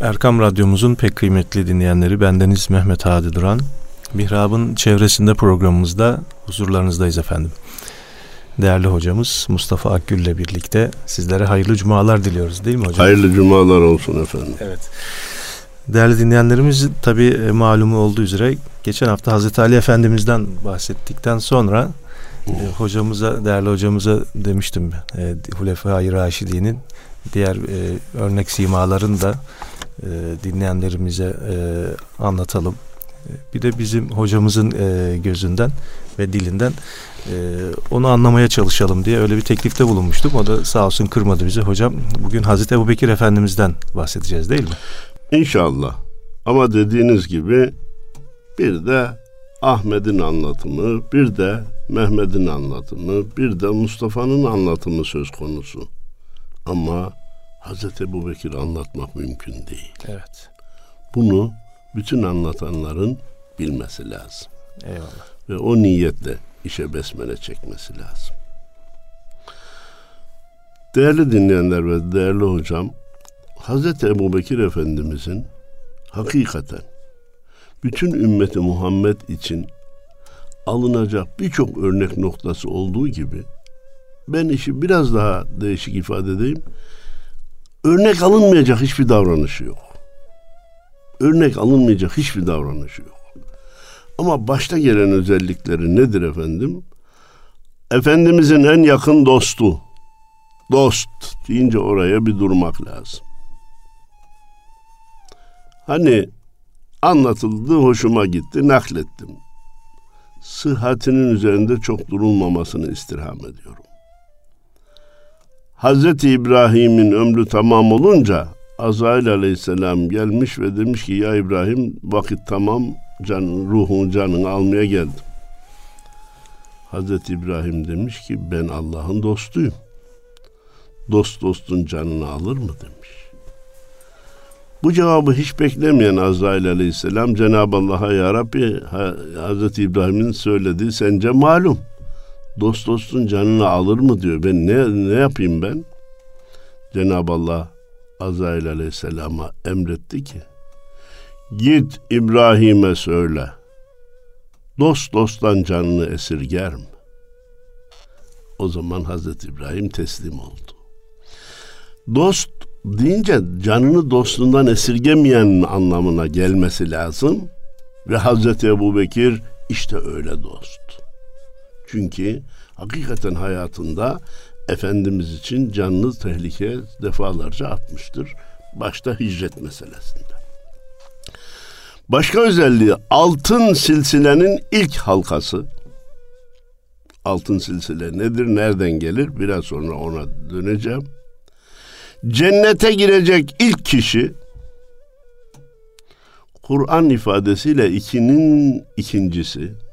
Erkam Radyomuzun pek kıymetli dinleyenleri bendeniz Mehmet Hadi Duran. Mihrab'ın çevresinde programımızda huzurlarınızdayız efendim. Değerli hocamız Mustafa Akgül ile birlikte sizlere hayırlı cumalar diliyoruz değil mi hocam? Hayırlı cumalar olsun efendim. Evet. Değerli dinleyenlerimiz tabi e, malumu olduğu üzere geçen hafta Hazreti Ali Efendimiz'den bahsettikten sonra e, hocamıza, değerli hocamıza demiştim e, Hulefai Raşidi'nin diğer e, örnek simaların da e, dinleyenlerimize e, anlatalım. Bir de bizim hocamızın e, gözünden ve dilinden e, onu anlamaya çalışalım diye öyle bir teklifte bulunmuştum. O da sağ olsun kırmadı bizi. Hocam bugün Hazreti Ebu Bekir Efendimiz'den bahsedeceğiz değil mi? İnşallah. Ama dediğiniz gibi bir de Ahmet'in anlatımı, bir de Mehmet'in anlatımı, bir de Mustafa'nın anlatımı söz konusu. Ama Hazreti Ebu Bekir anlatmak mümkün değil. Evet. Bunu bütün anlatanların bilmesi lazım. Eyvallah. Ve o niyetle işe besmele çekmesi lazım. Değerli dinleyenler ve değerli hocam, Hazreti Ebu Bekir Efendimizin hakikaten bütün ümmeti Muhammed için alınacak birçok örnek noktası olduğu gibi ben işi biraz daha değişik ifade edeyim. Örnek alınmayacak hiçbir davranışı yok. Örnek alınmayacak hiçbir davranışı yok. Ama başta gelen özellikleri nedir efendim? Efendimizin en yakın dostu. Dost deyince oraya bir durmak lazım. Hani anlatıldı hoşuma gitti naklettim. Sıhhatinin üzerinde çok durulmamasını istirham ediyorum. Hazreti İbrahim'in ömrü tamam olunca Azrail aleyhisselam gelmiş ve demiş ki ya İbrahim vakit tamam can, ruhun canını almaya geldim. Hazreti İbrahim demiş ki ben Allah'ın dostuyum. Dost dostun canını alır mı demiş. Bu cevabı hiç beklemeyen Azrail aleyhisselam Cenab-ı Allah'a ya Rabbi Hazreti İbrahim'in söylediği sence malum. Dost dostun canını alır mı diyor. Ben ne, ne yapayım ben? Cenab-ı Allah Azrail aleyhisselama emretti ki Git İbrahim'e söyle. Dost dosttan canını esirger mi? O zaman Hazreti İbrahim teslim oldu. Dost deyince canını dostundan esirgemeyen anlamına gelmesi lazım. Ve Hazreti Ebu Bekir işte öyle dost. Çünkü hakikaten hayatında Efendimiz için canını tehlikeye defalarca atmıştır. Başta hicret meselesinde. Başka özelliği altın silsilenin ilk halkası. Altın silsile nedir, nereden gelir? Biraz sonra ona döneceğim. Cennete girecek ilk kişi Kur'an ifadesiyle ikinin ikincisi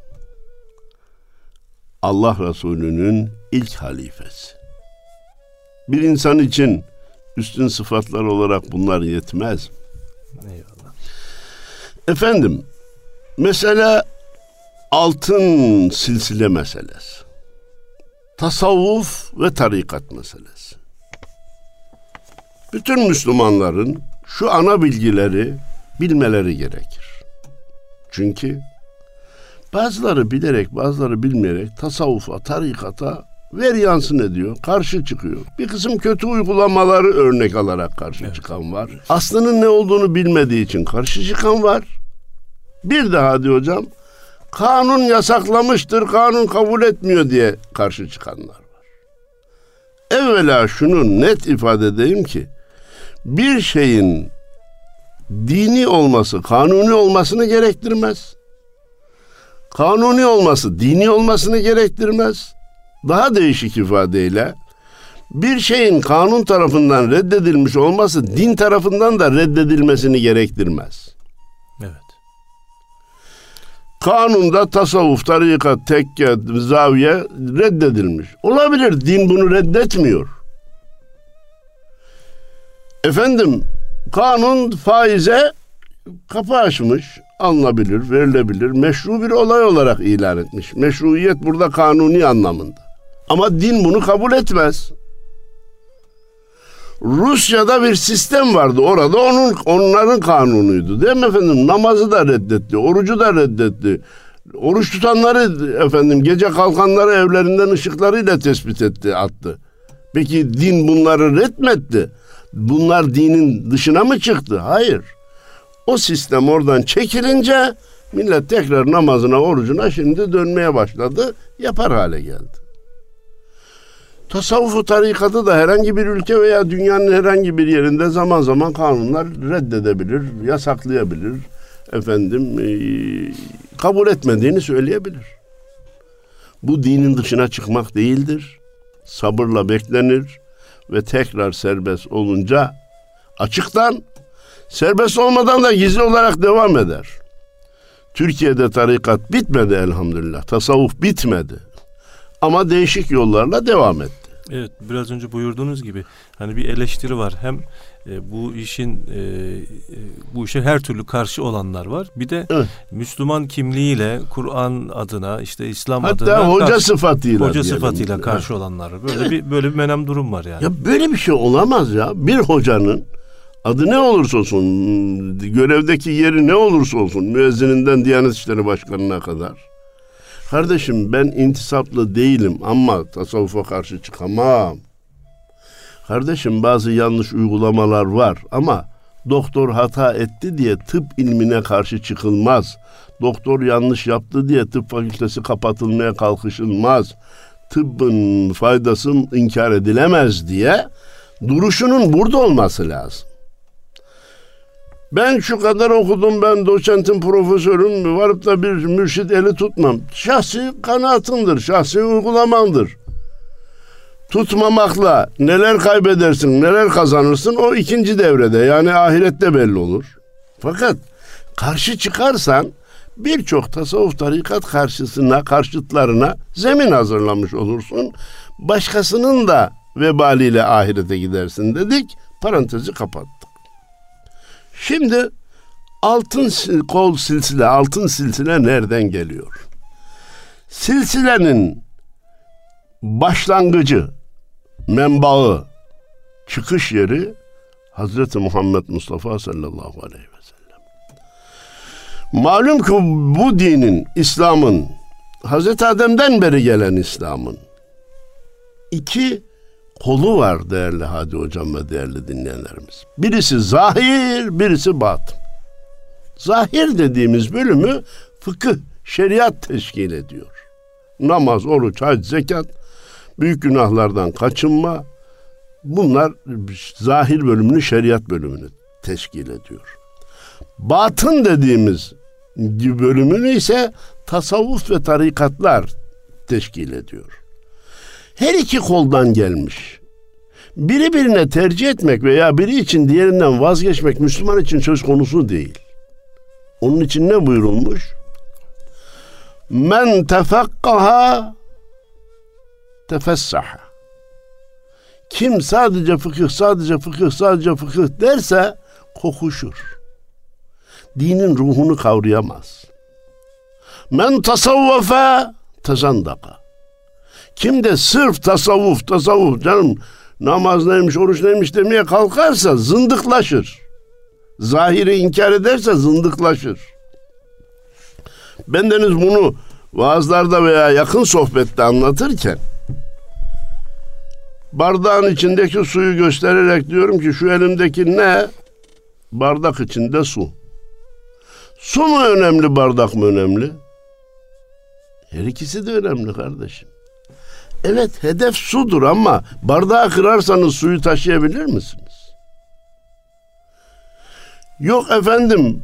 Allah Resulü'nün ilk halifesi. Bir insan için üstün sıfatlar olarak bunlar yetmez. Eyvallah. Efendim, mesela altın silsile meselesi. Tasavvuf ve tarikat meselesi. Bütün Müslümanların şu ana bilgileri bilmeleri gerekir. Çünkü bazıları bilerek, bazıları bilmeyerek tasavvufa, tarikata ver yansın ediyor, karşı çıkıyor. Bir kısım kötü uygulamaları örnek alarak karşı evet. çıkan var. Aslının ne olduğunu bilmediği için karşı çıkan var. Bir daha diyor hocam, kanun yasaklamıştır, kanun kabul etmiyor diye karşı çıkanlar var. Evvela şunu net ifade edeyim ki, bir şeyin dini olması, kanuni olmasını gerektirmez. Kanuni olması, dini olmasını gerektirmez. Daha değişik ifadeyle bir şeyin kanun tarafından reddedilmiş olması din tarafından da reddedilmesini gerektirmez. Evet. Kanunda tasavvuf, tarikat, tekke, zaviye reddedilmiş. Olabilir din bunu reddetmiyor. Efendim kanun faize kapı açmış, alınabilir, verilebilir, meşru bir olay olarak ilan etmiş. Meşruiyet burada kanuni anlamında. Ama din bunu kabul etmez. Rusya'da bir sistem vardı orada onun onların kanunuydu değil mi efendim? Namazı da reddetti, orucu da reddetti. Oruç tutanları efendim gece kalkanları evlerinden ışıklarıyla tespit etti, attı. Peki din bunları reddmetti. Bunlar dinin dışına mı çıktı? Hayır. O sistem oradan çekilince millet tekrar namazına, orucuna şimdi dönmeye başladı. Yapar hale geldi. Tasavvufu tarikatı da herhangi bir ülke veya dünyanın herhangi bir yerinde zaman zaman kanunlar reddedebilir, yasaklayabilir. Efendim e, kabul etmediğini söyleyebilir. Bu dinin dışına çıkmak değildir. Sabırla beklenir ve tekrar serbest olunca açıktan serbest olmadan da gizli olarak devam eder. Türkiye'de tarikat bitmedi elhamdülillah. Tasavvuf bitmedi. Ama değişik yollarla devam etti. Evet biraz önce buyurduğunuz gibi hani bir eleştiri var. Hem e, bu işin e, e, bu işe her türlü karşı olanlar var. Bir de evet. Müslüman kimliğiyle Kur'an adına işte İslam Hatta adına hoca karşı, sıfatıyla hoca diyelim. sıfatıyla karşı olanlar. Böyle bir böyle bir menem durum var yani. Ya böyle bir şey olamaz ya. Bir hocanın adı ne olursa olsun, görevdeki yeri ne olursa olsun, müezzininden Diyanet İşleri Başkanı'na kadar. Kardeşim ben intisaplı değilim ama tasavvufa karşı çıkamam. Kardeşim bazı yanlış uygulamalar var ama doktor hata etti diye tıp ilmine karşı çıkılmaz. Doktor yanlış yaptı diye tıp fakültesi kapatılmaya kalkışılmaz. Tıbbın faydası inkar edilemez diye duruşunun burada olması lazım. Ben şu kadar okudum ben doçentim profesörüm varıp da bir mürşit eli tutmam. Şahsi kanaatindir, şahsi uygulamandır. Tutmamakla neler kaybedersin, neler kazanırsın o ikinci devrede yani ahirette belli olur. Fakat karşı çıkarsan birçok tasavvuf tarikat karşısına, karşıtlarına zemin hazırlamış olursun. Başkasının da vebaliyle ahirete gidersin dedik. Parantezi kapattık. Şimdi altın kol silsile, altın silsile nereden geliyor? Silsilenin başlangıcı, menbaı, çıkış yeri Hazreti Muhammed Mustafa sallallahu aleyhi ve sellem. Malum ki bu dinin, İslam'ın, Hazreti Adem'den beri gelen İslam'ın iki kolu var değerli Hadi Hocam ve değerli dinleyenlerimiz. Birisi zahir, birisi batın. Zahir dediğimiz bölümü fıkıh, şeriat teşkil ediyor. Namaz, oruç, hac, zekat, büyük günahlardan kaçınma, bunlar zahir bölümünü, şeriat bölümünü teşkil ediyor. Batın dediğimiz bölümünü ise tasavvuf ve tarikatlar teşkil ediyor her iki koldan gelmiş. Biri birine tercih etmek veya biri için diğerinden vazgeçmek Müslüman için söz konusu değil. Onun için ne buyurulmuş? Men tefakkaha tefessaha. Kim sadece fıkıh, sadece fıkıh, sadece fıkıh derse kokuşur. Dinin ruhunu kavrayamaz. Men tasavvafa tezandaka. Kim de sırf tasavvuf, tasavvuf canım namaz neymiş, oruç neymiş demeye kalkarsa zındıklaşır. Zahiri inkar ederse zındıklaşır. Bendeniz bunu vaazlarda veya yakın sohbette anlatırken bardağın içindeki suyu göstererek diyorum ki şu elimdeki ne? Bardak içinde su. Su mu önemli, bardak mı önemli? Her ikisi de önemli kardeşim. Evet hedef sudur ama bardağı kırarsanız suyu taşıyabilir misiniz? Yok efendim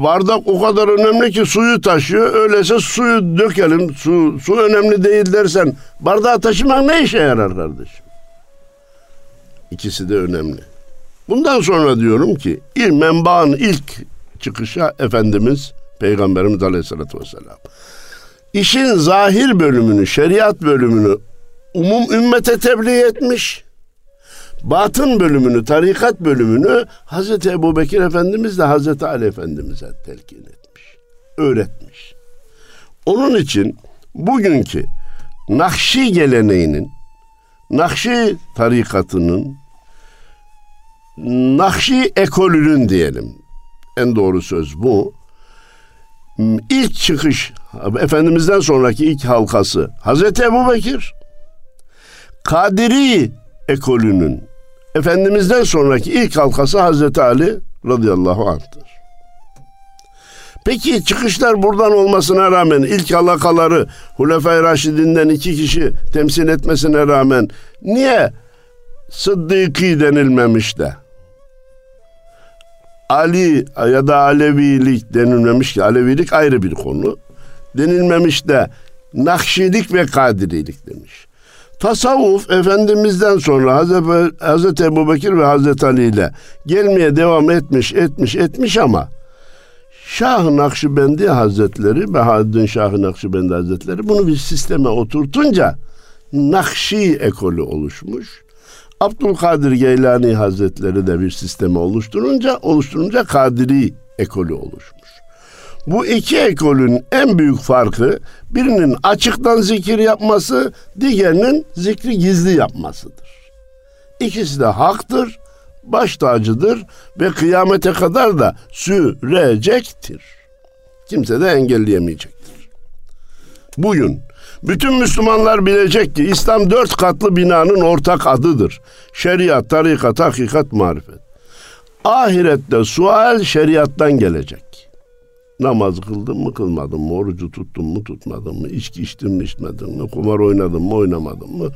bardak o kadar önemli ki suyu taşıyor. Öyleyse suyu dökelim. Su, su önemli değil dersen bardağı taşımak ne işe yarar kardeşim? İkisi de önemli. Bundan sonra diyorum ki ilk menbaın ilk çıkışa Efendimiz Peygamberimiz Aleyhisselatü Vesselam işin zahir bölümünü, şeriat bölümünü umum ümmete tebliğ etmiş. Batın bölümünü, tarikat bölümünü Hazreti Ebu Bekir Efendimiz de Hazreti Ali Efendimiz'e telkin etmiş, öğretmiş. Onun için bugünkü Nakşi geleneğinin, Nakşi tarikatının Nakşi ekolünün diyelim. En doğru söz bu. İlk çıkış Efendimiz'den sonraki ilk halkası Hazreti Ebu Bekir. Kadiri ekolünün Efendimiz'den sonraki ilk halkası Hazreti Ali radıyallahu anh'tır. Peki çıkışlar buradan olmasına rağmen ilk halakaları Hulefai Raşidinden iki kişi temsil etmesine rağmen niye Sıddıki denilmemiş de Ali ya da Alevilik denilmemiş ki Alevilik ayrı bir konu. Denilmemiş de Nakşilik ve Kadirilik demiş. Tasavvuf Efendimiz'den sonra Hazreti, Hazreti Ebu Bekir ve Hazreti Ali ile gelmeye devam etmiş, etmiş, etmiş ama Şah-ı Nakşibendi Hazretleri ve Haddin Şah-ı Nakşibendi Hazretleri bunu bir sisteme oturtunca Nakşi ekolü oluşmuş. Abdülkadir Geylani Hazretleri de bir sisteme oluşturunca oluşturunca Kadiri ekolü oluşmuş. Bu iki ekolün en büyük farkı birinin açıktan zikir yapması, diğerinin zikri gizli yapmasıdır. İkisi de haktır, baş tacıdır ve kıyamete kadar da sürecektir. Kimse de engelleyemeyecektir. Bugün bütün Müslümanlar bilecek ki İslam dört katlı binanın ortak adıdır. Şeriat, tarikat, hakikat, marifet. Ahirette sual şeriattan gelecek. Namaz kıldın mı kılmadın mı? Orucu tuttun mu tutmadın mı? İçki içtin mi içmedin mi? Kumar oynadın mı oynamadın mı?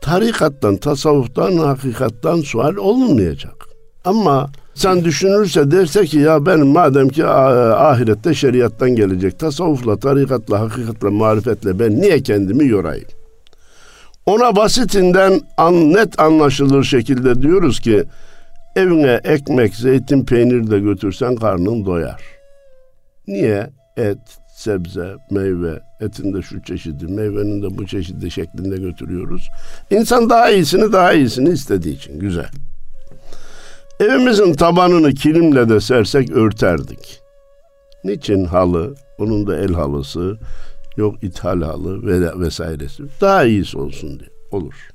Tarikattan, tasavvuftan, hakikattan sual olmayacak. Ama sen düşünürse derse ki ya ben madem ki ahirette şeriattan gelecek tasavvufla, tarikatla, hakikatle, marifetle ben niye kendimi yorayım? Ona basitinden an, net anlaşılır şekilde diyoruz ki evine ekmek, zeytin, peynir de götürsen karnın doyar. Niye? Et, sebze, meyve, etin de şu çeşidi, meyvenin de bu çeşidi şeklinde götürüyoruz. İnsan daha iyisini daha iyisini istediği için güzel. Evimizin tabanını kilimle de sersek örterdik. Niçin halı? Onun da el halısı, yok ithal halı ve vesairesi. Daha iyisi olsun diye. Olur.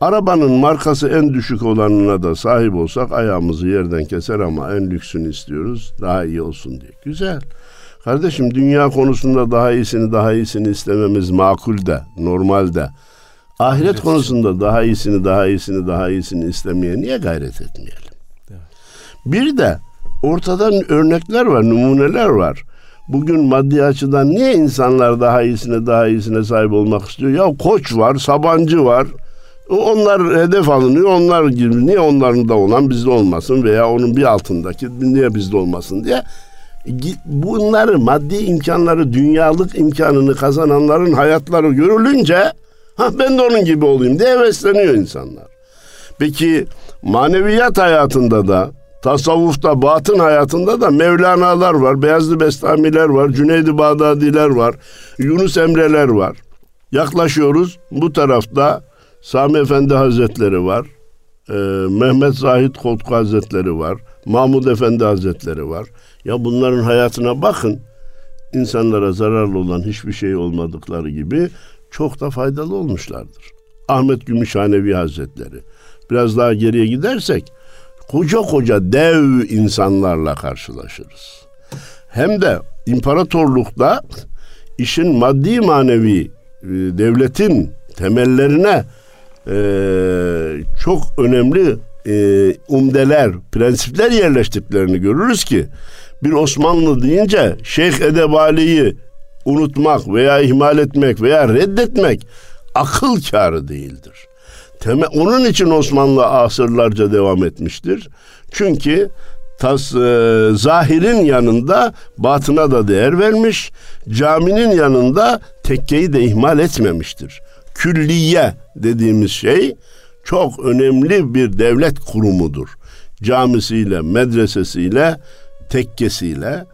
Arabanın markası en düşük olanına da sahip olsak ayağımızı yerden keser ama en lüksünü istiyoruz. Daha iyi olsun diye. Güzel. Kardeşim dünya konusunda daha iyisini daha iyisini istememiz makul de, normal de. Ahiret evet. konusunda daha iyisini, daha iyisini, daha iyisini istemeye niye gayret etmeyelim? Evet. Bir de ortadan örnekler var, numuneler var. Bugün maddi açıdan niye insanlar daha iyisine, daha iyisine sahip olmak istiyor? Ya koç var, sabancı var. Onlar hedef alınıyor, onlar gibi. Niye onların da olan bizde olmasın veya onun bir altındaki niye bizde olmasın diye bunları maddi imkanları, dünyalık imkanını kazananların hayatları görülünce Ha ben de onun gibi olayım diye hevesleniyor insanlar. Peki maneviyat hayatında da tasavvufta, batın hayatında da Mevlana'lar var, Beyazlı Bestamiler var, Cüneydi Bağdadiler var, Yunus Emre'ler var. Yaklaşıyoruz. Bu tarafta Sami Efendi Hazretleri var. E, Mehmet Zahid Kotku Hazretleri var. Mahmud Efendi Hazretleri var. Ya bunların hayatına bakın. İnsanlara zararlı olan hiçbir şey olmadıkları gibi çok da faydalı olmuşlardır. Ahmet Gümüşhanevi Hazretleri. Biraz daha geriye gidersek koca koca dev insanlarla karşılaşırız. Hem de imparatorlukta işin maddi manevi e, devletin temellerine e, çok önemli e, umdeler, prensipler yerleştiklerini görürüz ki bir Osmanlı deyince Şeyh Edebali'yi unutmak veya ihmal etmek veya reddetmek akıl kârı değildir. Temel, onun için Osmanlı asırlarca devam etmiştir. Çünkü tas, e, zahirin yanında batına da değer vermiş, caminin yanında tekkeyi de ihmal etmemiştir. Külliye dediğimiz şey çok önemli bir devlet kurumudur. Camisiyle, medresesiyle, tekkesiyle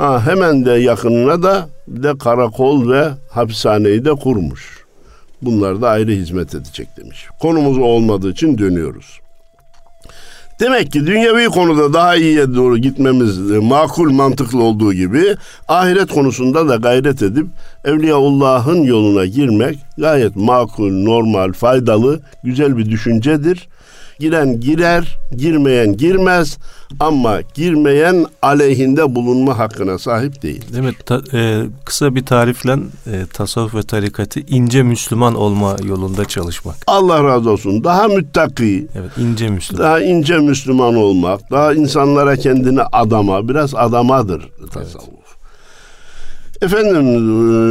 Ha, hemen de yakınına da bir de karakol ve hapishaneyi de kurmuş. Bunlar da ayrı hizmet edecek demiş. Konumuz olmadığı için dönüyoruz. Demek ki dünyevi konuda daha iyiye doğru gitmemiz makul mantıklı olduğu gibi ahiret konusunda da gayret edip Evliyaullah'ın yoluna girmek gayet makul, normal, faydalı, güzel bir düşüncedir. Giren girer, girmeyen girmez ama girmeyen aleyhinde bulunma hakkına sahip değil. Mi? Ta, e, kısa bir tarifle e, tasavvuf ve tarikatı ince Müslüman olma yolunda çalışmak. Allah razı olsun. Daha müttaki, Evet, ince Müslüman. daha ince Müslüman olmak, daha insanlara kendini adama, biraz adamadır tasavvuf. Efendim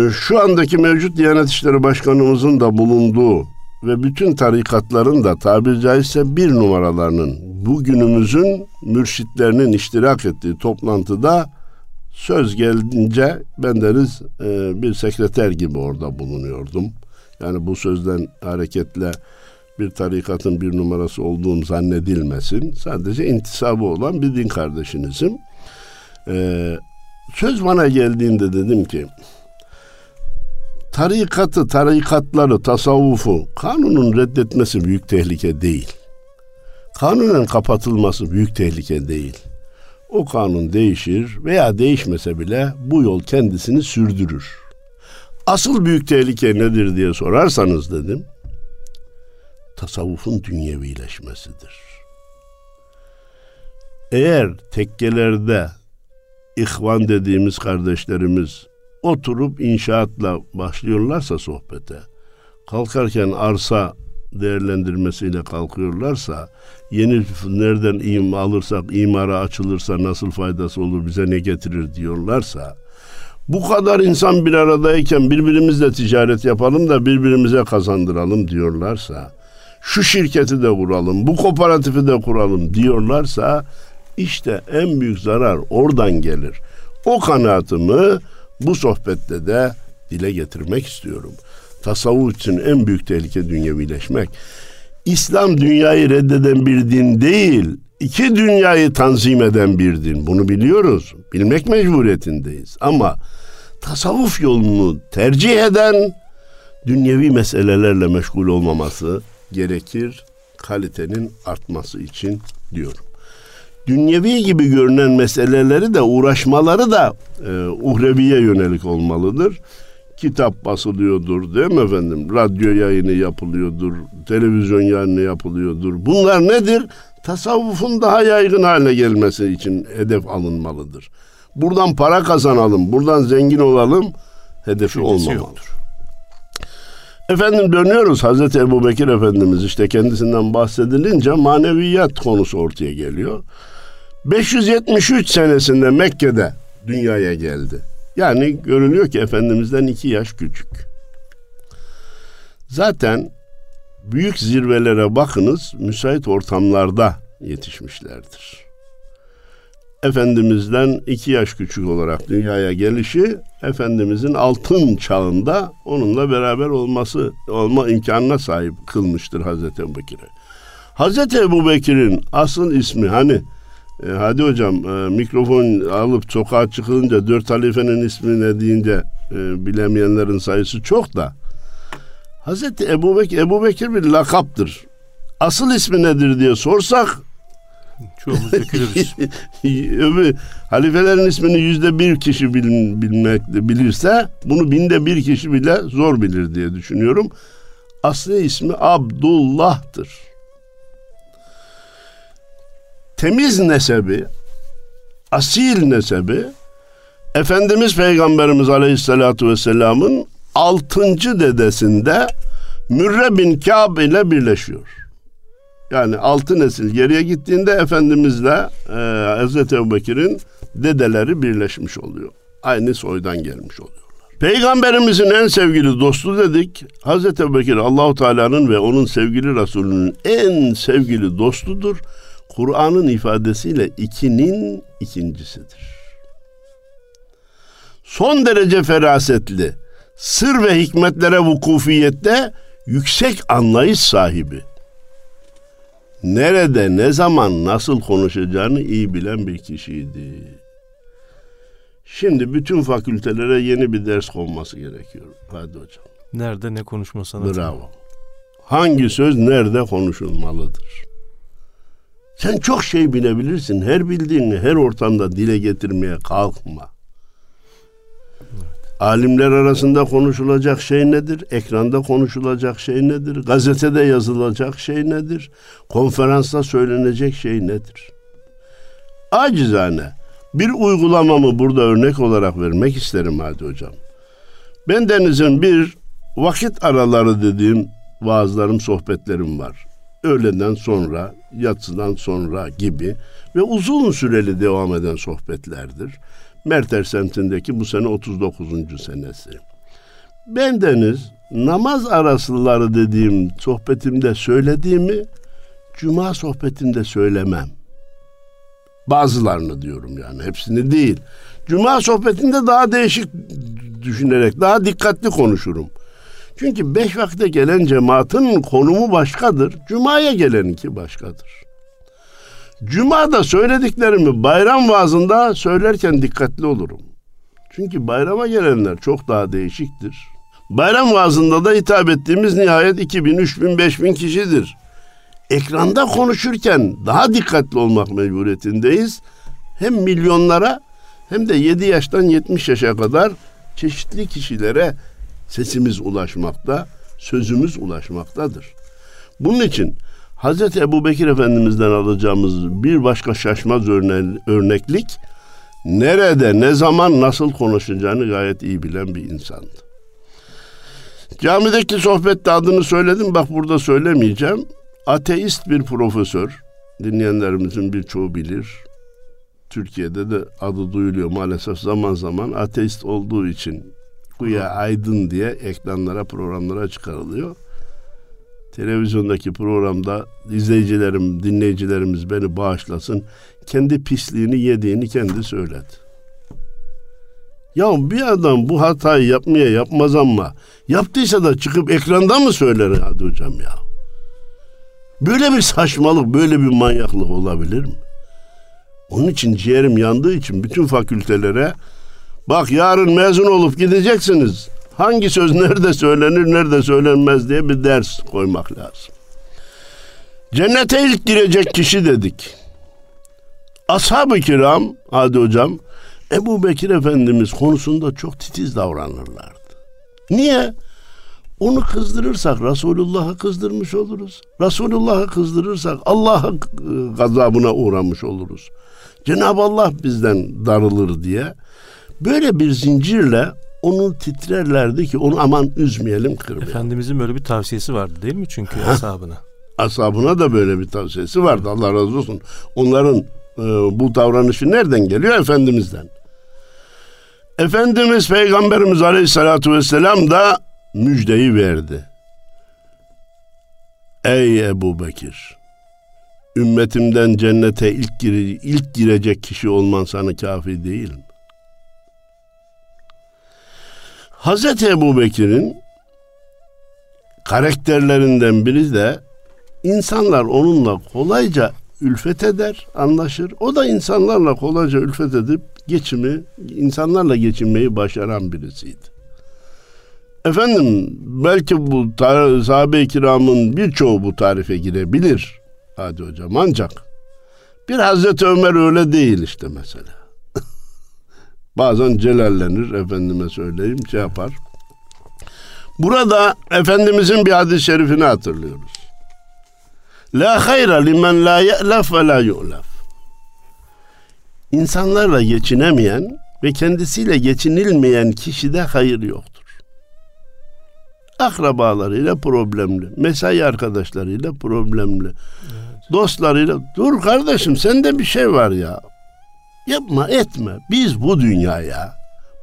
e, şu andaki mevcut Diyanet İşleri Başkanımızın da bulunduğu ve bütün tarikatların da tabiri caizse bir numaralarının bugünümüzün mürşitlerinin iştirak ettiği toplantıda söz gelince bendeniz e, bir sekreter gibi orada bulunuyordum. Yani bu sözden hareketle bir tarikatın bir numarası olduğum zannedilmesin. Sadece intisabı olan bir din kardeşinizim. Ee, söz bana geldiğinde dedim ki tarikatı, tarikatları, tasavvufu kanunun reddetmesi büyük tehlike değil. Kanunun kapatılması büyük tehlike değil. O kanun değişir veya değişmese bile bu yol kendisini sürdürür. Asıl büyük tehlike nedir diye sorarsanız dedim, tasavvufun dünyevileşmesidir. Eğer tekkelerde ihvan dediğimiz kardeşlerimiz oturup inşaatla başlıyorlarsa sohbete, kalkarken arsa değerlendirmesiyle kalkıyorlarsa, yeni nereden im alırsak, imara açılırsa nasıl faydası olur, bize ne getirir diyorlarsa, bu kadar insan bir aradayken birbirimizle ticaret yapalım da birbirimize kazandıralım diyorlarsa, şu şirketi de kuralım, bu kooperatifi de kuralım diyorlarsa, işte en büyük zarar oradan gelir. O kanaatımı bu sohbette de dile getirmek istiyorum. Tasavvuf için en büyük tehlike dünyevileşmek. İslam dünyayı reddeden bir din değil, iki dünyayı tanzim eden bir din. Bunu biliyoruz. Bilmek mecburiyetindeyiz. Ama tasavvuf yolunu tercih eden dünyevi meselelerle meşgul olmaması gerekir kalitenin artması için diyorum dünyevi gibi görünen meseleleri de uğraşmaları da e, uhreviye yönelik olmalıdır. Kitap basılıyordur değil mi efendim? Radyo yayını yapılıyordur, televizyon yayını yapılıyordur. Bunlar nedir? Tasavvufun daha yaygın hale gelmesi için hedef alınmalıdır. Buradan para kazanalım, buradan zengin olalım hedefi olmamalıdır. Efendim dönüyoruz Hazreti Ebu Bekir Efendimiz işte kendisinden bahsedilince maneviyat konusu ortaya geliyor. 573 senesinde Mekke'de dünyaya geldi. Yani görülüyor ki Efendimiz'den iki yaş küçük. Zaten büyük zirvelere bakınız müsait ortamlarda yetişmişlerdir. Efendimiz'den iki yaş küçük olarak dünyaya gelişi Efendimiz'in altın çağında onunla beraber olması olma imkanına sahip kılmıştır Hazreti Ebu Bekir'e. Hazreti Ebu Bekir'in asıl ismi hani e, hadi hocam e, mikrofon alıp sokağa çıkınca dört halifenin ismi ne deyince e, bilemeyenlerin sayısı çok da Hazreti Ebu Bekir, Ebu Bekir bir lakaptır. Asıl ismi nedir diye sorsak Çoğumuz dökülürüz. öbür halifelerin ismini yüzde bir kişi bil, bilmek, bilirse bunu binde bir kişi bile zor bilir diye düşünüyorum. Aslı ismi Abdullah'tır. Temiz nesebi, asil nesebi, Efendimiz Peygamberimiz Aleyhisselatü Vesselam'ın altıncı dedesinde Mürre bin Kâb ile birleşiyor. Yani altı nesil geriye gittiğinde Efendimizle e, Hazreti Ebu dedeleri birleşmiş oluyor. Aynı soydan gelmiş oluyorlar. Peygamberimizin en sevgili dostu dedik. Hazreti Ebu Bekir Allahu Teala'nın ve onun sevgili Resulünün en sevgili dostudur. Kur'an'ın ifadesiyle ikinin ikincisidir. Son derece ferasetli, sır ve hikmetlere vukufiyette yüksek anlayış sahibi nerede, ne zaman, nasıl konuşacağını iyi bilen bir kişiydi. Şimdi bütün fakültelere yeni bir ders konması gerekiyor. Hadi hocam. Nerede ne konuşma sanatı. Bravo. Hangi söz nerede konuşulmalıdır? Sen çok şey bilebilirsin. Her bildiğini her ortamda dile getirmeye kalkma. Alimler arasında konuşulacak şey nedir? Ekranda konuşulacak şey nedir? Gazetede yazılacak şey nedir? Konferansta söylenecek şey nedir? Acizane bir uygulamamı burada örnek olarak vermek isterim Hadi Hocam. Ben Deniz'in bir vakit araları dediğim vaazlarım, sohbetlerim var. Öğleden sonra, yatsıdan sonra gibi ve uzun süreli devam eden sohbetlerdir. Merter semtindeki bu sene 39. senesi. Ben Deniz namaz arasıları dediğim sohbetimde söylediğimi cuma sohbetinde söylemem. Bazılarını diyorum yani hepsini değil. Cuma sohbetinde daha değişik düşünerek daha dikkatli konuşurum. Çünkü beş vakte gelen cemaatin konumu başkadır. Cuma'ya geleninki başkadır. Cuma'da söylediklerimi bayram vaazında söylerken dikkatli olurum. Çünkü bayrama gelenler çok daha değişiktir. Bayram vaazında da hitap ettiğimiz nihayet 2000, 3000, 5000 kişidir. Ekranda konuşurken daha dikkatli olmak mecburiyetindeyiz. Hem milyonlara hem de 7 yaştan 70 yaşa kadar çeşitli kişilere sesimiz ulaşmakta, sözümüz ulaşmaktadır. Bunun için Hz. Ebu Bekir Efendimiz'den alacağımız bir başka şaşmaz örneklik nerede, ne zaman, nasıl konuşacağını gayet iyi bilen bir insandı. Camideki sohbette adını söyledim, bak burada söylemeyeceğim. Ateist bir profesör, dinleyenlerimizin birçoğu bilir. Türkiye'de de adı duyuluyor maalesef zaman zaman ateist olduğu için Güya aydın diye ekranlara programlara çıkarılıyor. Televizyondaki programda izleyicilerim, dinleyicilerimiz beni bağışlasın. Kendi pisliğini yediğini kendi söyledi. Ya bir adam bu hatayı yapmaya yapmaz ama yaptıysa da çıkıp ekranda mı söyler hadi hocam ya? Böyle bir saçmalık, böyle bir manyaklık olabilir mi? Onun için ciğerim yandığı için bütün fakültelere Bak yarın mezun olup gideceksiniz. Hangi söz nerede söylenir, nerede söylenmez diye bir ders koymak lazım. Cennete ilk girecek kişi dedik. Ashab-ı kiram, hadi hocam, Ebu Bekir Efendimiz konusunda çok titiz davranırlardı. Niye? Onu kızdırırsak Resulullah'ı kızdırmış oluruz. Resulullah'ı kızdırırsak Allah'ın gazabına uğramış oluruz. Cenab-ı Allah bizden darılır diye Böyle bir zincirle onu titrerlerdi ki onu aman üzmeyelim kırmayalım. Efendimizin böyle bir tavsiyesi vardı değil mi çünkü ha? ashabına? Ashabına da böyle bir tavsiyesi vardı Allah razı olsun. Onların e, bu davranışı nereden geliyor? Efendimiz'den. Efendimiz Peygamberimiz Aleyhisselatü Vesselam da müjdeyi verdi. Ey Ebu Bekir! Ümmetimden cennete ilk, gire, ilk girecek kişi olman sana kafi değil mi? Hazreti Ebu Bekir'in karakterlerinden biri de insanlar onunla kolayca ülfet eder, anlaşır. O da insanlarla kolayca ülfet edip geçimi, insanlarla geçinmeyi başaran birisiydi. Efendim belki bu sahabe-i kiramın birçoğu bu tarife girebilir. Hadi hocam ancak bir Hazreti Ömer öyle değil işte mesela. Bazen celallenir efendime söyleyeyim şey yapar. Burada Efendimizin bir hadis-i şerifini hatırlıyoruz. La hayra limen la ye'lef ve la yu'lef. İnsanlarla geçinemeyen ve kendisiyle geçinilmeyen kişide hayır yoktur. Akrabalarıyla problemli, mesai arkadaşlarıyla problemli, evet. dostlarıyla dur kardeşim sende bir şey var ya. Yapma etme. Biz bu dünyaya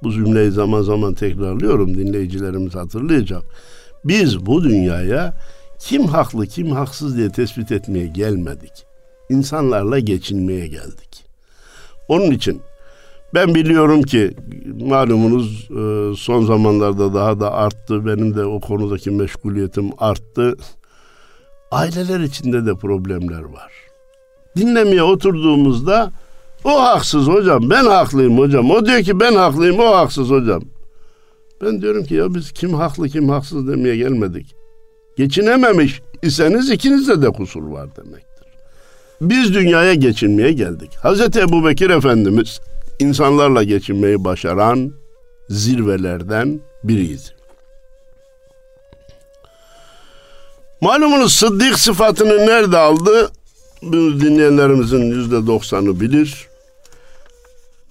bu cümleyi zaman zaman tekrarlıyorum dinleyicilerimiz hatırlayacak. Biz bu dünyaya kim haklı kim haksız diye tespit etmeye gelmedik. İnsanlarla geçinmeye geldik. Onun için ben biliyorum ki malumunuz e, son zamanlarda daha da arttı. Benim de o konudaki meşguliyetim arttı. Aileler içinde de problemler var. Dinlemeye oturduğumuzda o haksız hocam. Ben haklıyım hocam. O diyor ki ben haklıyım. O haksız hocam. Ben diyorum ki ya biz kim haklı kim haksız demeye gelmedik. Geçinememiş iseniz ikinizde de kusur var demektir. Biz dünyaya geçinmeye geldik. Hazreti Ebu Bekir Efendimiz insanlarla geçinmeyi başaran zirvelerden biriydi. Malumunuz sıddık sıfatını nerede aldı? Bu dinleyenlerimizin yüzde doksanı bilir.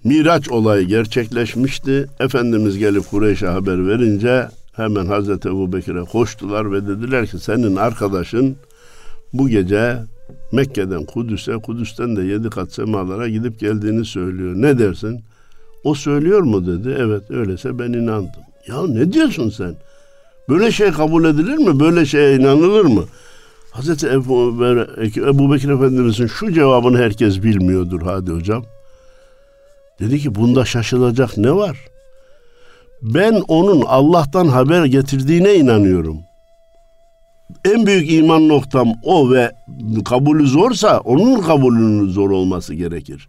Miraç olayı gerçekleşmişti. Efendimiz gelip Kureyş'e haber verince hemen Hazreti Ebu Bekir'e koştular ve dediler ki senin arkadaşın bu gece Mekke'den Kudüs'e, Kudüs'ten de yedi kat semalara gidip geldiğini söylüyor. Ne dersin? O söylüyor mu dedi. Evet öyleyse ben inandım. Ya ne diyorsun sen? Böyle şey kabul edilir mi? Böyle şeye inanılır mı? Hazreti Ebu, Ebu Bekir Efendimizin şu cevabını herkes bilmiyordur hadi hocam. Dedi ki bunda şaşılacak ne var? Ben onun Allah'tan haber getirdiğine inanıyorum. En büyük iman noktam o ve kabulü zorsa onun kabulünün zor olması gerekir.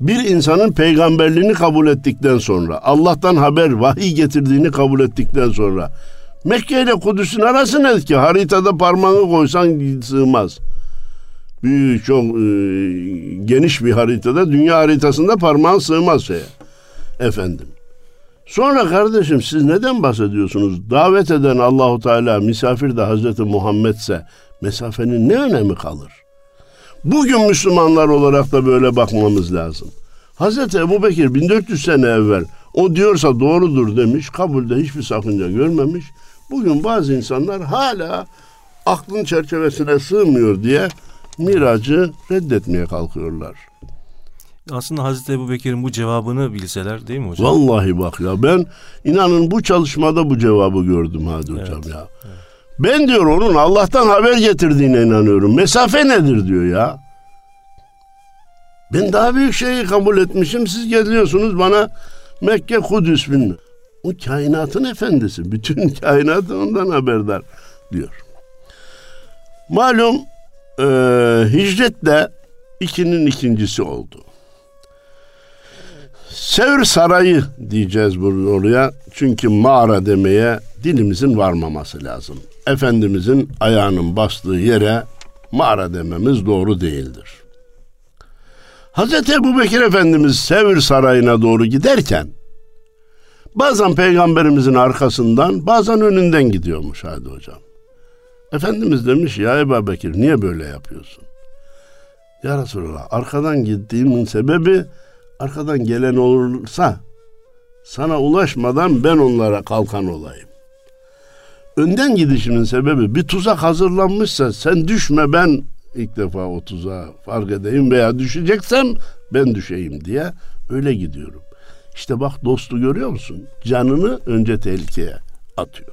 Bir insanın peygamberliğini kabul ettikten sonra, Allah'tan haber, vahiy getirdiğini kabul ettikten sonra Mekke ile Kudüs'ün arası ne ki? Haritada parmağını koysan sığmaz. Büyük, çok e, geniş bir haritada, dünya haritasında parmağın sığmaz şeye. Efendim. Sonra kardeşim siz neden bahsediyorsunuz? Davet eden Allahu Teala, misafir de Hazreti Muhammedse mesafenin ne önemi kalır? Bugün Müslümanlar olarak da böyle bakmamız lazım. Hazreti Ebu Bekir 1400 sene evvel o diyorsa doğrudur demiş, kabulde hiçbir sakınca görmemiş. Bugün bazı insanlar hala aklın çerçevesine sığmıyor diye miracı reddetmeye kalkıyorlar. Aslında Hazreti Ebu Bekir'in bu cevabını bilseler değil mi hocam? Vallahi bak ya ben inanın bu çalışmada bu cevabı gördüm hadi hocam evet, ya. Evet. Ben diyor onun Allah'tan haber getirdiğine inanıyorum. Mesafe nedir diyor ya. Ben daha büyük şeyi kabul etmişim. Siz geliyorsunuz bana Mekke, Kudüs bilmem. O kainatın efendisi. Bütün kainat ondan haberdar diyor. Malum e, hicret de ikinin ikincisi oldu. Sevr Sarayı diyeceğiz oraya. Çünkü mağara demeye dilimizin varmaması lazım. Efendimizin ayağının bastığı yere mağara dememiz doğru değildir. Hazreti Ebu Bekir Efendimiz Sevr Sarayı'na doğru giderken bazen peygamberimizin arkasından bazen önünden gidiyormuş hadi hocam. Efendimiz demiş ya Ebu Bekir niye böyle yapıyorsun? Ya Resulallah arkadan gittiğimin sebebi arkadan gelen olursa sana ulaşmadan ben onlara kalkan olayım. Önden gidişimin sebebi bir tuzak hazırlanmışsa sen düşme ben ilk defa o tuzağa fark edeyim veya düşeceksem ben düşeyim diye öyle gidiyorum. İşte bak dostu görüyor musun? Canını önce tehlikeye atıyor.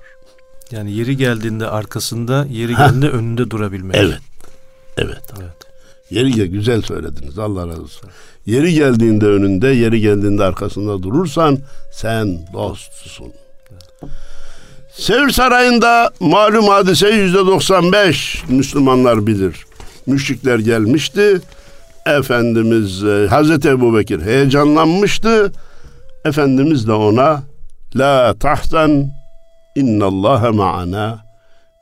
Yani yeri geldiğinde arkasında, yeri geldiğinde ha. önünde durabilmek. Evet. Evet. Evet. Yeri gel güzel söylediniz. Allah razı olsun. Yeri geldiğinde önünde, yeri geldiğinde arkasında durursan sen dostsun. Sevr Sarayı'nda malum hadise yüzde 95 Müslümanlar bilir. Müşrikler gelmişti. Efendimiz e, Hazreti Ebu Bekir heyecanlanmıştı. Efendimiz de ona La tahzan innallâhe ma'ana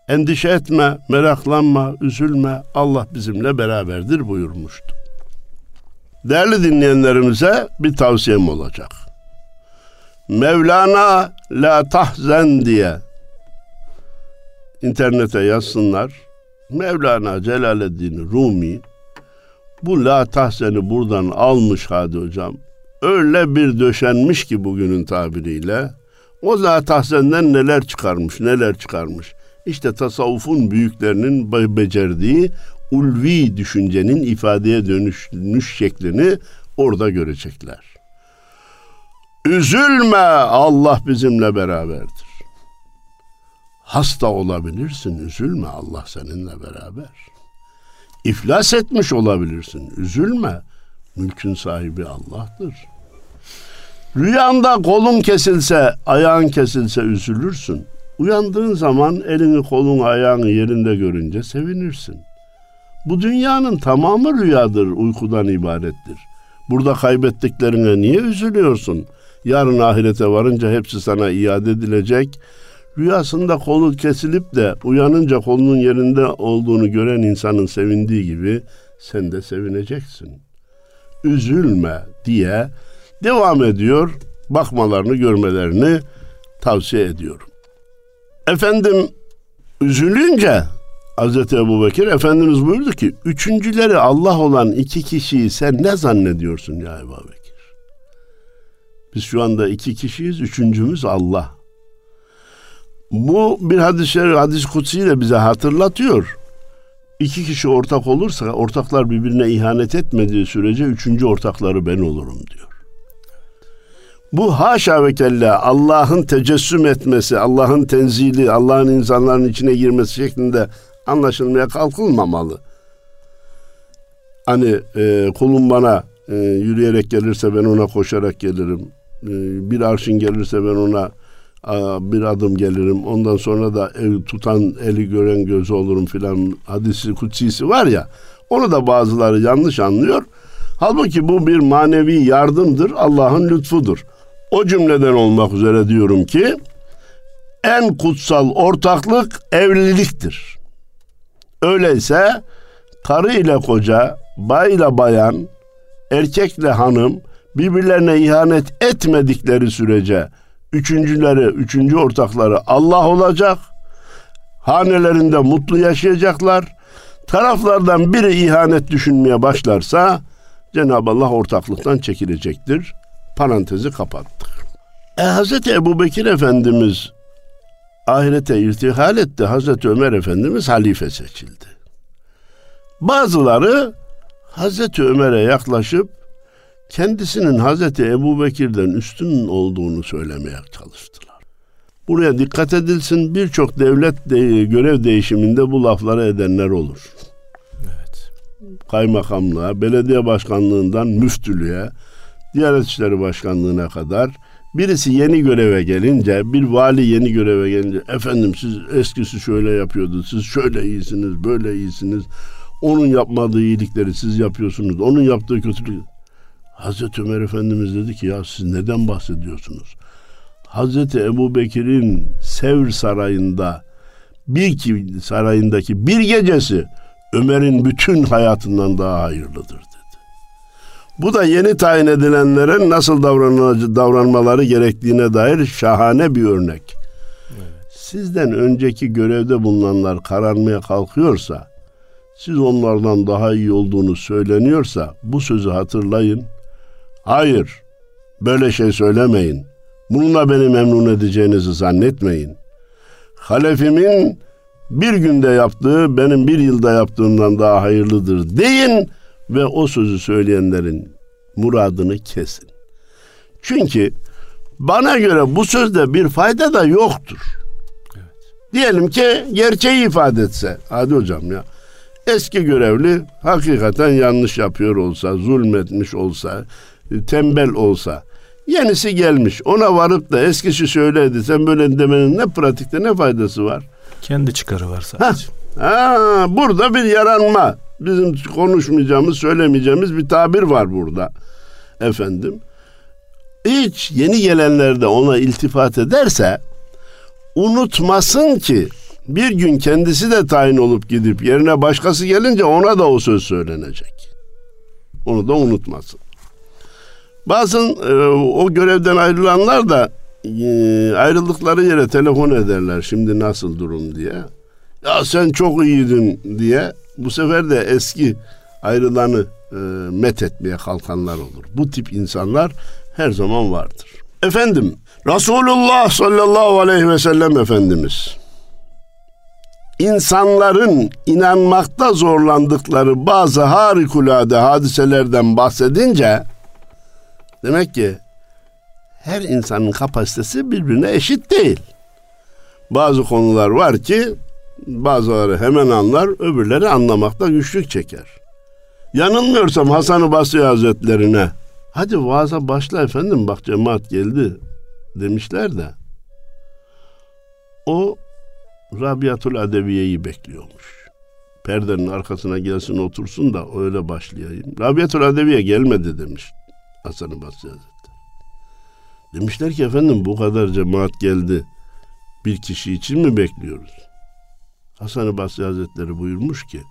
Endişe etme, meraklanma, üzülme. Allah bizimle beraberdir buyurmuştu. Değerli dinleyenlerimize bir tavsiyem olacak. Mevlana la tahzen diye internete yazsınlar. Mevlana Celaleddin Rumi bu la tahzeni buradan almış hadi hocam. Öyle bir döşenmiş ki bugünün tabiriyle. O la tahzenden neler çıkarmış, neler çıkarmış. İşte tasavvufun büyüklerinin becerdiği ulvi düşüncenin ifadeye dönüşmüş şeklini orada görecekler. Üzülme Allah bizimle beraberdir. Hasta olabilirsin üzülme Allah seninle beraber. İflas etmiş olabilirsin üzülme. Mülkün sahibi Allah'tır. Rüyanda kolun kesilse, ayağın kesilse üzülürsün. Uyandığın zaman elini, kolun, ayağını yerinde görünce sevinirsin. Bu dünyanın tamamı rüyadır, uykudan ibarettir. Burada kaybettiklerine niye üzülüyorsun? Yarın ahirete varınca hepsi sana iade edilecek. Rüyasında kolu kesilip de uyanınca kolunun yerinde olduğunu gören insanın sevindiği gibi sen de sevineceksin. Üzülme diye devam ediyor bakmalarını, görmelerini tavsiye ediyorum. Efendim üzülünce Hazreti Ebu Bekir Efendimiz buyurdu ki üçüncüleri Allah olan iki kişiyi sen ne zannediyorsun ya Ebu Bekir? Biz şu anda iki kişiyiz, üçüncümüz Allah. Bu bir hadis-i hadis kutsi de bize hatırlatıyor. İki kişi ortak olursa ortaklar birbirine ihanet etmediği sürece üçüncü ortakları ben olurum diyor. Bu haşa ve kella Allah'ın tecessüm etmesi, Allah'ın tenzili, Allah'ın insanların içine girmesi şeklinde anlaşılmaya kalkılmamalı. Hani e, kulum bana e, yürüyerek gelirse ben ona koşarak gelirim. E, bir arşın gelirse ben ona a, bir adım gelirim. Ondan sonra da el tutan eli gören gözü olurum filan hadisi kutsisi var ya. Onu da bazıları yanlış anlıyor. Halbuki bu bir manevi yardımdır. Allah'ın lütfudur. O cümleden olmak üzere diyorum ki en kutsal ortaklık evliliktir. Öyleyse karı ile koca, bay ile bayan, erkekle hanım birbirlerine ihanet etmedikleri sürece üçüncüleri, üçüncü ortakları Allah olacak. Hanelerinde mutlu yaşayacaklar. Taraflardan biri ihanet düşünmeye başlarsa Cenab-ı Allah ortaklıktan çekilecektir. Parantezi kapattık. E, Hz. Ebu Bekir Efendimiz ahirete irtihal etti. Hazreti Ömer Efendimiz halife seçildi. Bazıları Hazreti Ömer'e yaklaşıp kendisinin Hazreti Ebu Bekir'den üstün olduğunu söylemeye çalıştılar. Buraya dikkat edilsin birçok devlet de, görev değişiminde bu lafları edenler olur. Evet. Kaymakamlığa, belediye başkanlığından müftülüğe, Diyanet İşleri Başkanlığı'na kadar Birisi yeni göreve gelince, bir vali yeni göreve gelince, efendim siz eskisi şöyle yapıyordu, siz şöyle iyisiniz, böyle iyisiniz. Onun yapmadığı iyilikleri siz yapıyorsunuz, onun yaptığı kötülük. Hazreti Ömer Efendimiz dedi ki ya siz neden bahsediyorsunuz? Hazreti Ebu Bekir'in Sevr Sarayı'nda bir ki sarayındaki bir gecesi Ömer'in bütün hayatından daha hayırlıdır bu da yeni tayin edilenlerin nasıl davranmaları gerektiğine dair şahane bir örnek. Evet. Sizden önceki görevde bulunanlar kararmaya kalkıyorsa, siz onlardan daha iyi olduğunu söyleniyorsa bu sözü hatırlayın. Hayır, böyle şey söylemeyin. Bununla beni memnun edeceğinizi zannetmeyin. Halefimin bir günde yaptığı benim bir yılda yaptığımdan daha hayırlıdır deyin ve o sözü söyleyenlerin muradını kesin. Çünkü bana göre bu sözde bir fayda da yoktur. Evet. Diyelim ki gerçeği ifade etse. Hadi hocam ya. Eski görevli hakikaten yanlış yapıyor olsa, zulmetmiş olsa, tembel olsa. Yenisi gelmiş. Ona varıp da eskisi söyledi. Sen böyle demenin ne pratikte ne faydası var? Kendi çıkarı var sadece. Ha, ha, burada bir yaranma bizim konuşmayacağımız, söylemeyeceğimiz bir tabir var burada. Efendim. Hiç yeni gelenler de ona iltifat ederse unutmasın ki bir gün kendisi de tayin olup gidip yerine başkası gelince ona da o söz söylenecek. Onu da unutmasın. Bazı e, o görevden ayrılanlar da e, ayrıldıkları yere telefon ederler şimdi nasıl durum diye. Ya sen çok iyiydin diye bu sefer de eski ayrılanı e, met etmeye kalkanlar olur. Bu tip insanlar her zaman vardır. Efendim Resulullah sallallahu aleyhi ve sellem Efendimiz insanların inanmakta zorlandıkları bazı harikulade hadiselerden bahsedince demek ki her insanın kapasitesi birbirine eşit değil. Bazı konular var ki Bazıları hemen anlar, öbürleri anlamakta güçlük çeker. Yanılmıyorsam Hasan-ı Basri Hazretlerine hadi vaaza başla efendim bak cemaat geldi demişler de o Rabiatul Adeviye'yi bekliyormuş. Perdenin arkasına gelsin otursun da öyle başlayayım. Rabiatul Adeviye gelmedi demiş Hasan-ı Basri Hazretleri. Demişler ki efendim bu kadar cemaat geldi. Bir kişi için mi bekliyoruz? Hasan-ı Basri Hazretleri buyurmuş ki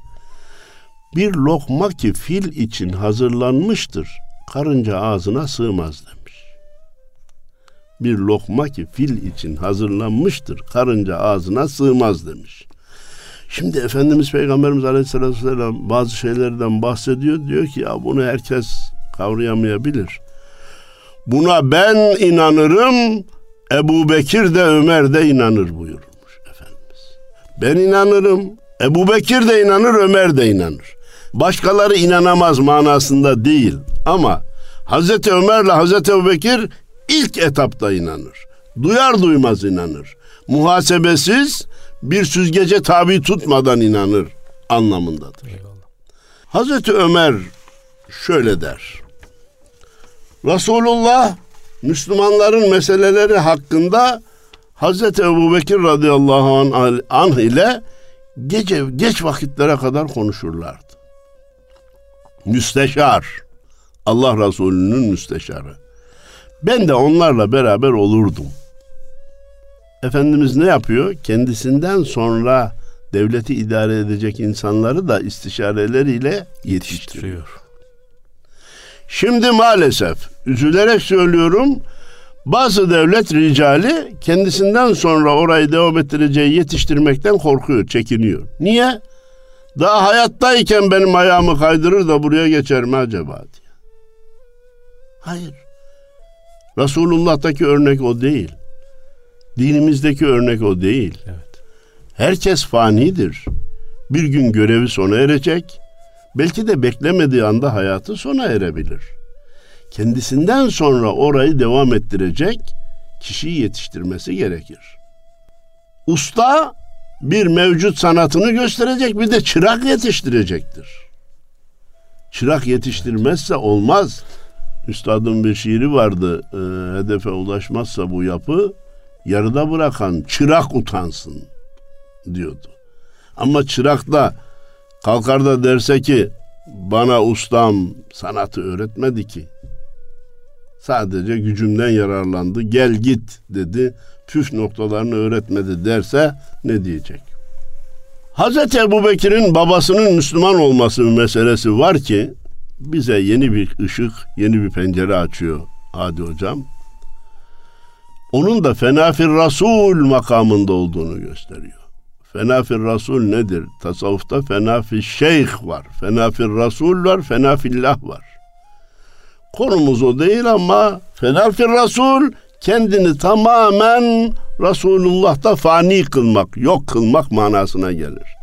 bir lokma ki fil için hazırlanmıştır karınca ağzına sığmaz demiş. bir lokma ki fil için hazırlanmıştır. Karınca ağzına sığmaz demiş. Şimdi Efendimiz Peygamberimiz Aleyhisselatü Vesselam bazı şeylerden bahsediyor. Diyor ki ya bunu herkes kavrayamayabilir. Buna ben inanırım, Ebu Bekir de Ömer de inanır Efendimiz. Ben inanırım, Ebu Bekir de inanır, Ömer de inanır. Başkaları inanamaz manasında değil. Ama Hazreti Ömer'le Hazreti Ebu Bekir ilk etapta inanır. Duyar duymaz inanır. Muhasebesiz bir süzgece tabi tutmadan inanır anlamındadır. Eyvallah. Hazreti Ömer şöyle der. Resulullah Müslümanların meseleleri hakkında Hazreti Ebu Bekir radıyallahu anh, anh ile gece geç vakitlere kadar konuşurlardı. Müsteşar. Allah Resulü'nün müsteşarı. Ben de onlarla beraber olurdum. Efendimiz ne yapıyor? Kendisinden sonra devleti idare edecek insanları da istişareleriyle yetiştiriyor. Şimdi maalesef üzülerek söylüyorum bazı devlet ricali kendisinden sonra orayı devam ettireceği yetiştirmekten korkuyor, çekiniyor. Niye? Daha hayattayken benim ayağımı kaydırır da buraya geçer mi acaba diye. Hayır. Resulullah'taki örnek o değil. Dinimizdeki örnek o değil. Evet. Herkes fanidir. Bir gün görevi sona erecek. Belki de beklemediği anda hayatı sona erebilir. Kendisinden sonra orayı devam ettirecek kişiyi yetiştirmesi gerekir. Usta bir mevcut sanatını gösterecek bir de çırak yetiştirecektir. Çırak yetiştirmezse olmaz. Üstadın bir şiiri vardı. E, hedefe ulaşmazsa bu yapı yarıda bırakan çırak utansın diyordu. Ama çırak da kalkar da derse ki bana ustam sanatı öğretmedi ki. Sadece gücümden yararlandı. Gel git dedi. Püf noktalarını öğretmedi derse ne diyecek? Hazreti Ebu Bekir'in babasının Müslüman olması meselesi var ki bize yeni bir ışık, yeni bir pencere açıyor Hadi Hocam. Onun da fenafir Rasul makamında olduğunu gösteriyor. Fenafir Rasul nedir? Tasavvufta fenafir şeyh var, fenafir Rasul var, fenafillah var. Konumuz o değil ama fenafir Rasul kendini tamamen Resulullah'ta fani kılmak, yok kılmak manasına gelir.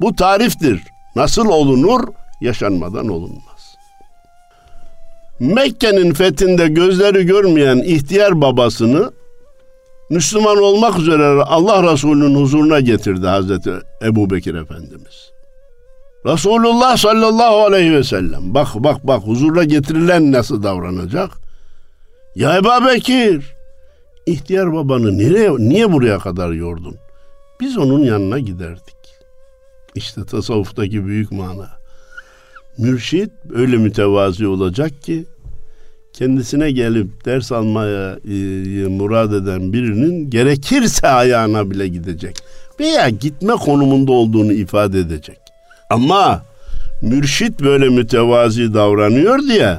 Bu tariftir. Nasıl olunur? Yaşanmadan olunmaz. Mekke'nin fethinde gözleri görmeyen ihtiyar babasını Müslüman olmak üzere Allah Resulü'nün huzuruna getirdi Hazreti Ebu Bekir Efendimiz. Resulullah sallallahu aleyhi ve sellem bak bak bak huzuruna getirilen nasıl davranacak? Ya Ebu Bekir ihtiyar babanı nereye, niye buraya kadar yordun? Biz onun yanına giderdik. İşte tasavvuftaki büyük mana. Mürşit öyle mütevazi olacak ki kendisine gelip ders almaya e, murad eden birinin gerekirse ayağına bile gidecek veya gitme konumunda olduğunu ifade edecek. Ama mürşit böyle mütevazi davranıyor diye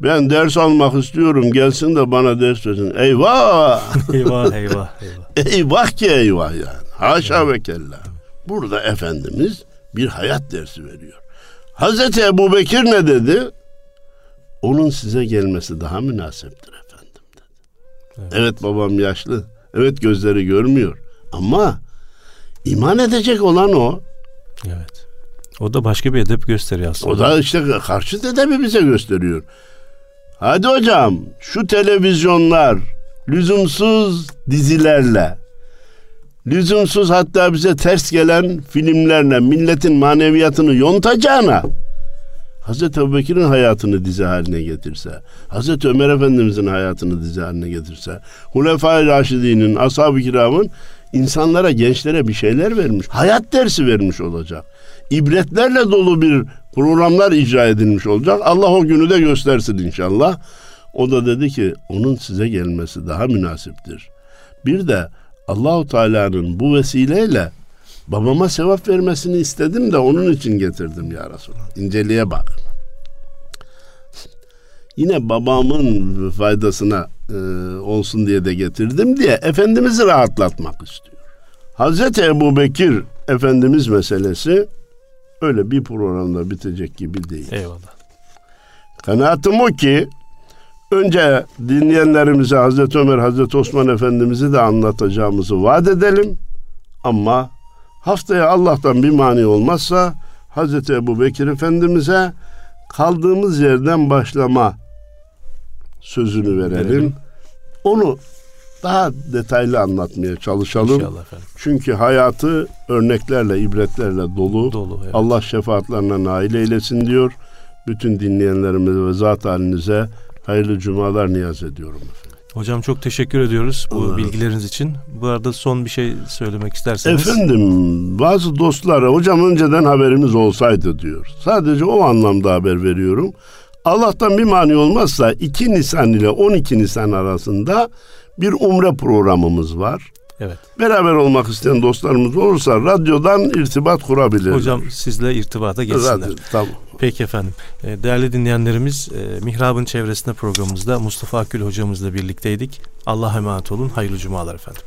ben ders almak istiyorum gelsin de bana ders versin. Eyvah! eyvah eyvah eyvah. Eyvah ki eyvah yani. Haşa evet. ve kella. Burada Efendimiz bir hayat dersi veriyor. Hazreti Ebu Bekir ne dedi? Onun size gelmesi daha münaseptir efendim dedi. Evet. evet babam yaşlı. Evet gözleri görmüyor. Ama iman edecek olan o. Evet. O da başka bir edep gösteriyor aslında. O da işte karşı edebi bize gösteriyor. Hadi hocam şu televizyonlar lüzumsuz dizilerle, lüzumsuz hatta bize ters gelen filmlerle milletin maneviyatını yontacağına Hazreti Ebubekir'in hayatını dizi haline getirse, Hazreti Ömer Efendimizin hayatını dizi haline getirse, Hulefai Raşidi'nin, ashab-ı kiramın insanlara, gençlere bir şeyler vermiş. Hayat dersi vermiş olacak. İbretlerle dolu bir programlar icra edilmiş olacak. Allah o günü de göstersin inşallah. O da dedi ki onun size gelmesi daha münasiptir. Bir de Allahu Teala'nın bu vesileyle babama sevap vermesini istedim de onun için getirdim ya Resulallah. İnceliğe bak. Yine babamın faydasına e, olsun diye de getirdim diye Efendimiz'i rahatlatmak istiyor. Hazreti Ebu Bekir Efendimiz meselesi öyle bir programda bitecek gibi değil. Eyvallah. Kanaatim o ki önce dinleyenlerimize Hazreti Ömer, Hazreti Osman Efendimiz'i de anlatacağımızı vaat edelim. Ama haftaya Allah'tan bir mani olmazsa Hazreti Ebu Bekir Efendimiz'e kaldığımız yerden başlama sözünü verelim. Verelim. Onu daha detaylı anlatmaya çalışalım. İnşallah efendim. Çünkü hayatı örneklerle, ibretlerle dolu. Dolu. Evet. Allah şefaatlerine nail eylesin diyor. Bütün dinleyenlerimize ve zat halinize hayırlı cumalar niyaz ediyorum efendim. Hocam çok teşekkür ediyoruz bu Allah bilgileriniz için. Bu arada son bir şey söylemek isterseniz. Efendim bazı dostlara hocam önceden haberimiz olsaydı diyor. Sadece o anlamda haber veriyorum. Allah'tan bir mani olmazsa 2 Nisan ile 12 Nisan arasında bir umre programımız var. Evet. Beraber olmak isteyen dostlarımız olursa radyodan irtibat kurabilir. Hocam sizle irtibata geçsinler. Radyo, tamam. Peki efendim. E, Değerli dinleyenlerimiz e, Mihrab'ın çevresinde programımızda Mustafa Akül hocamızla birlikteydik. Allah'a emanet olun. Hayırlı cumalar efendim.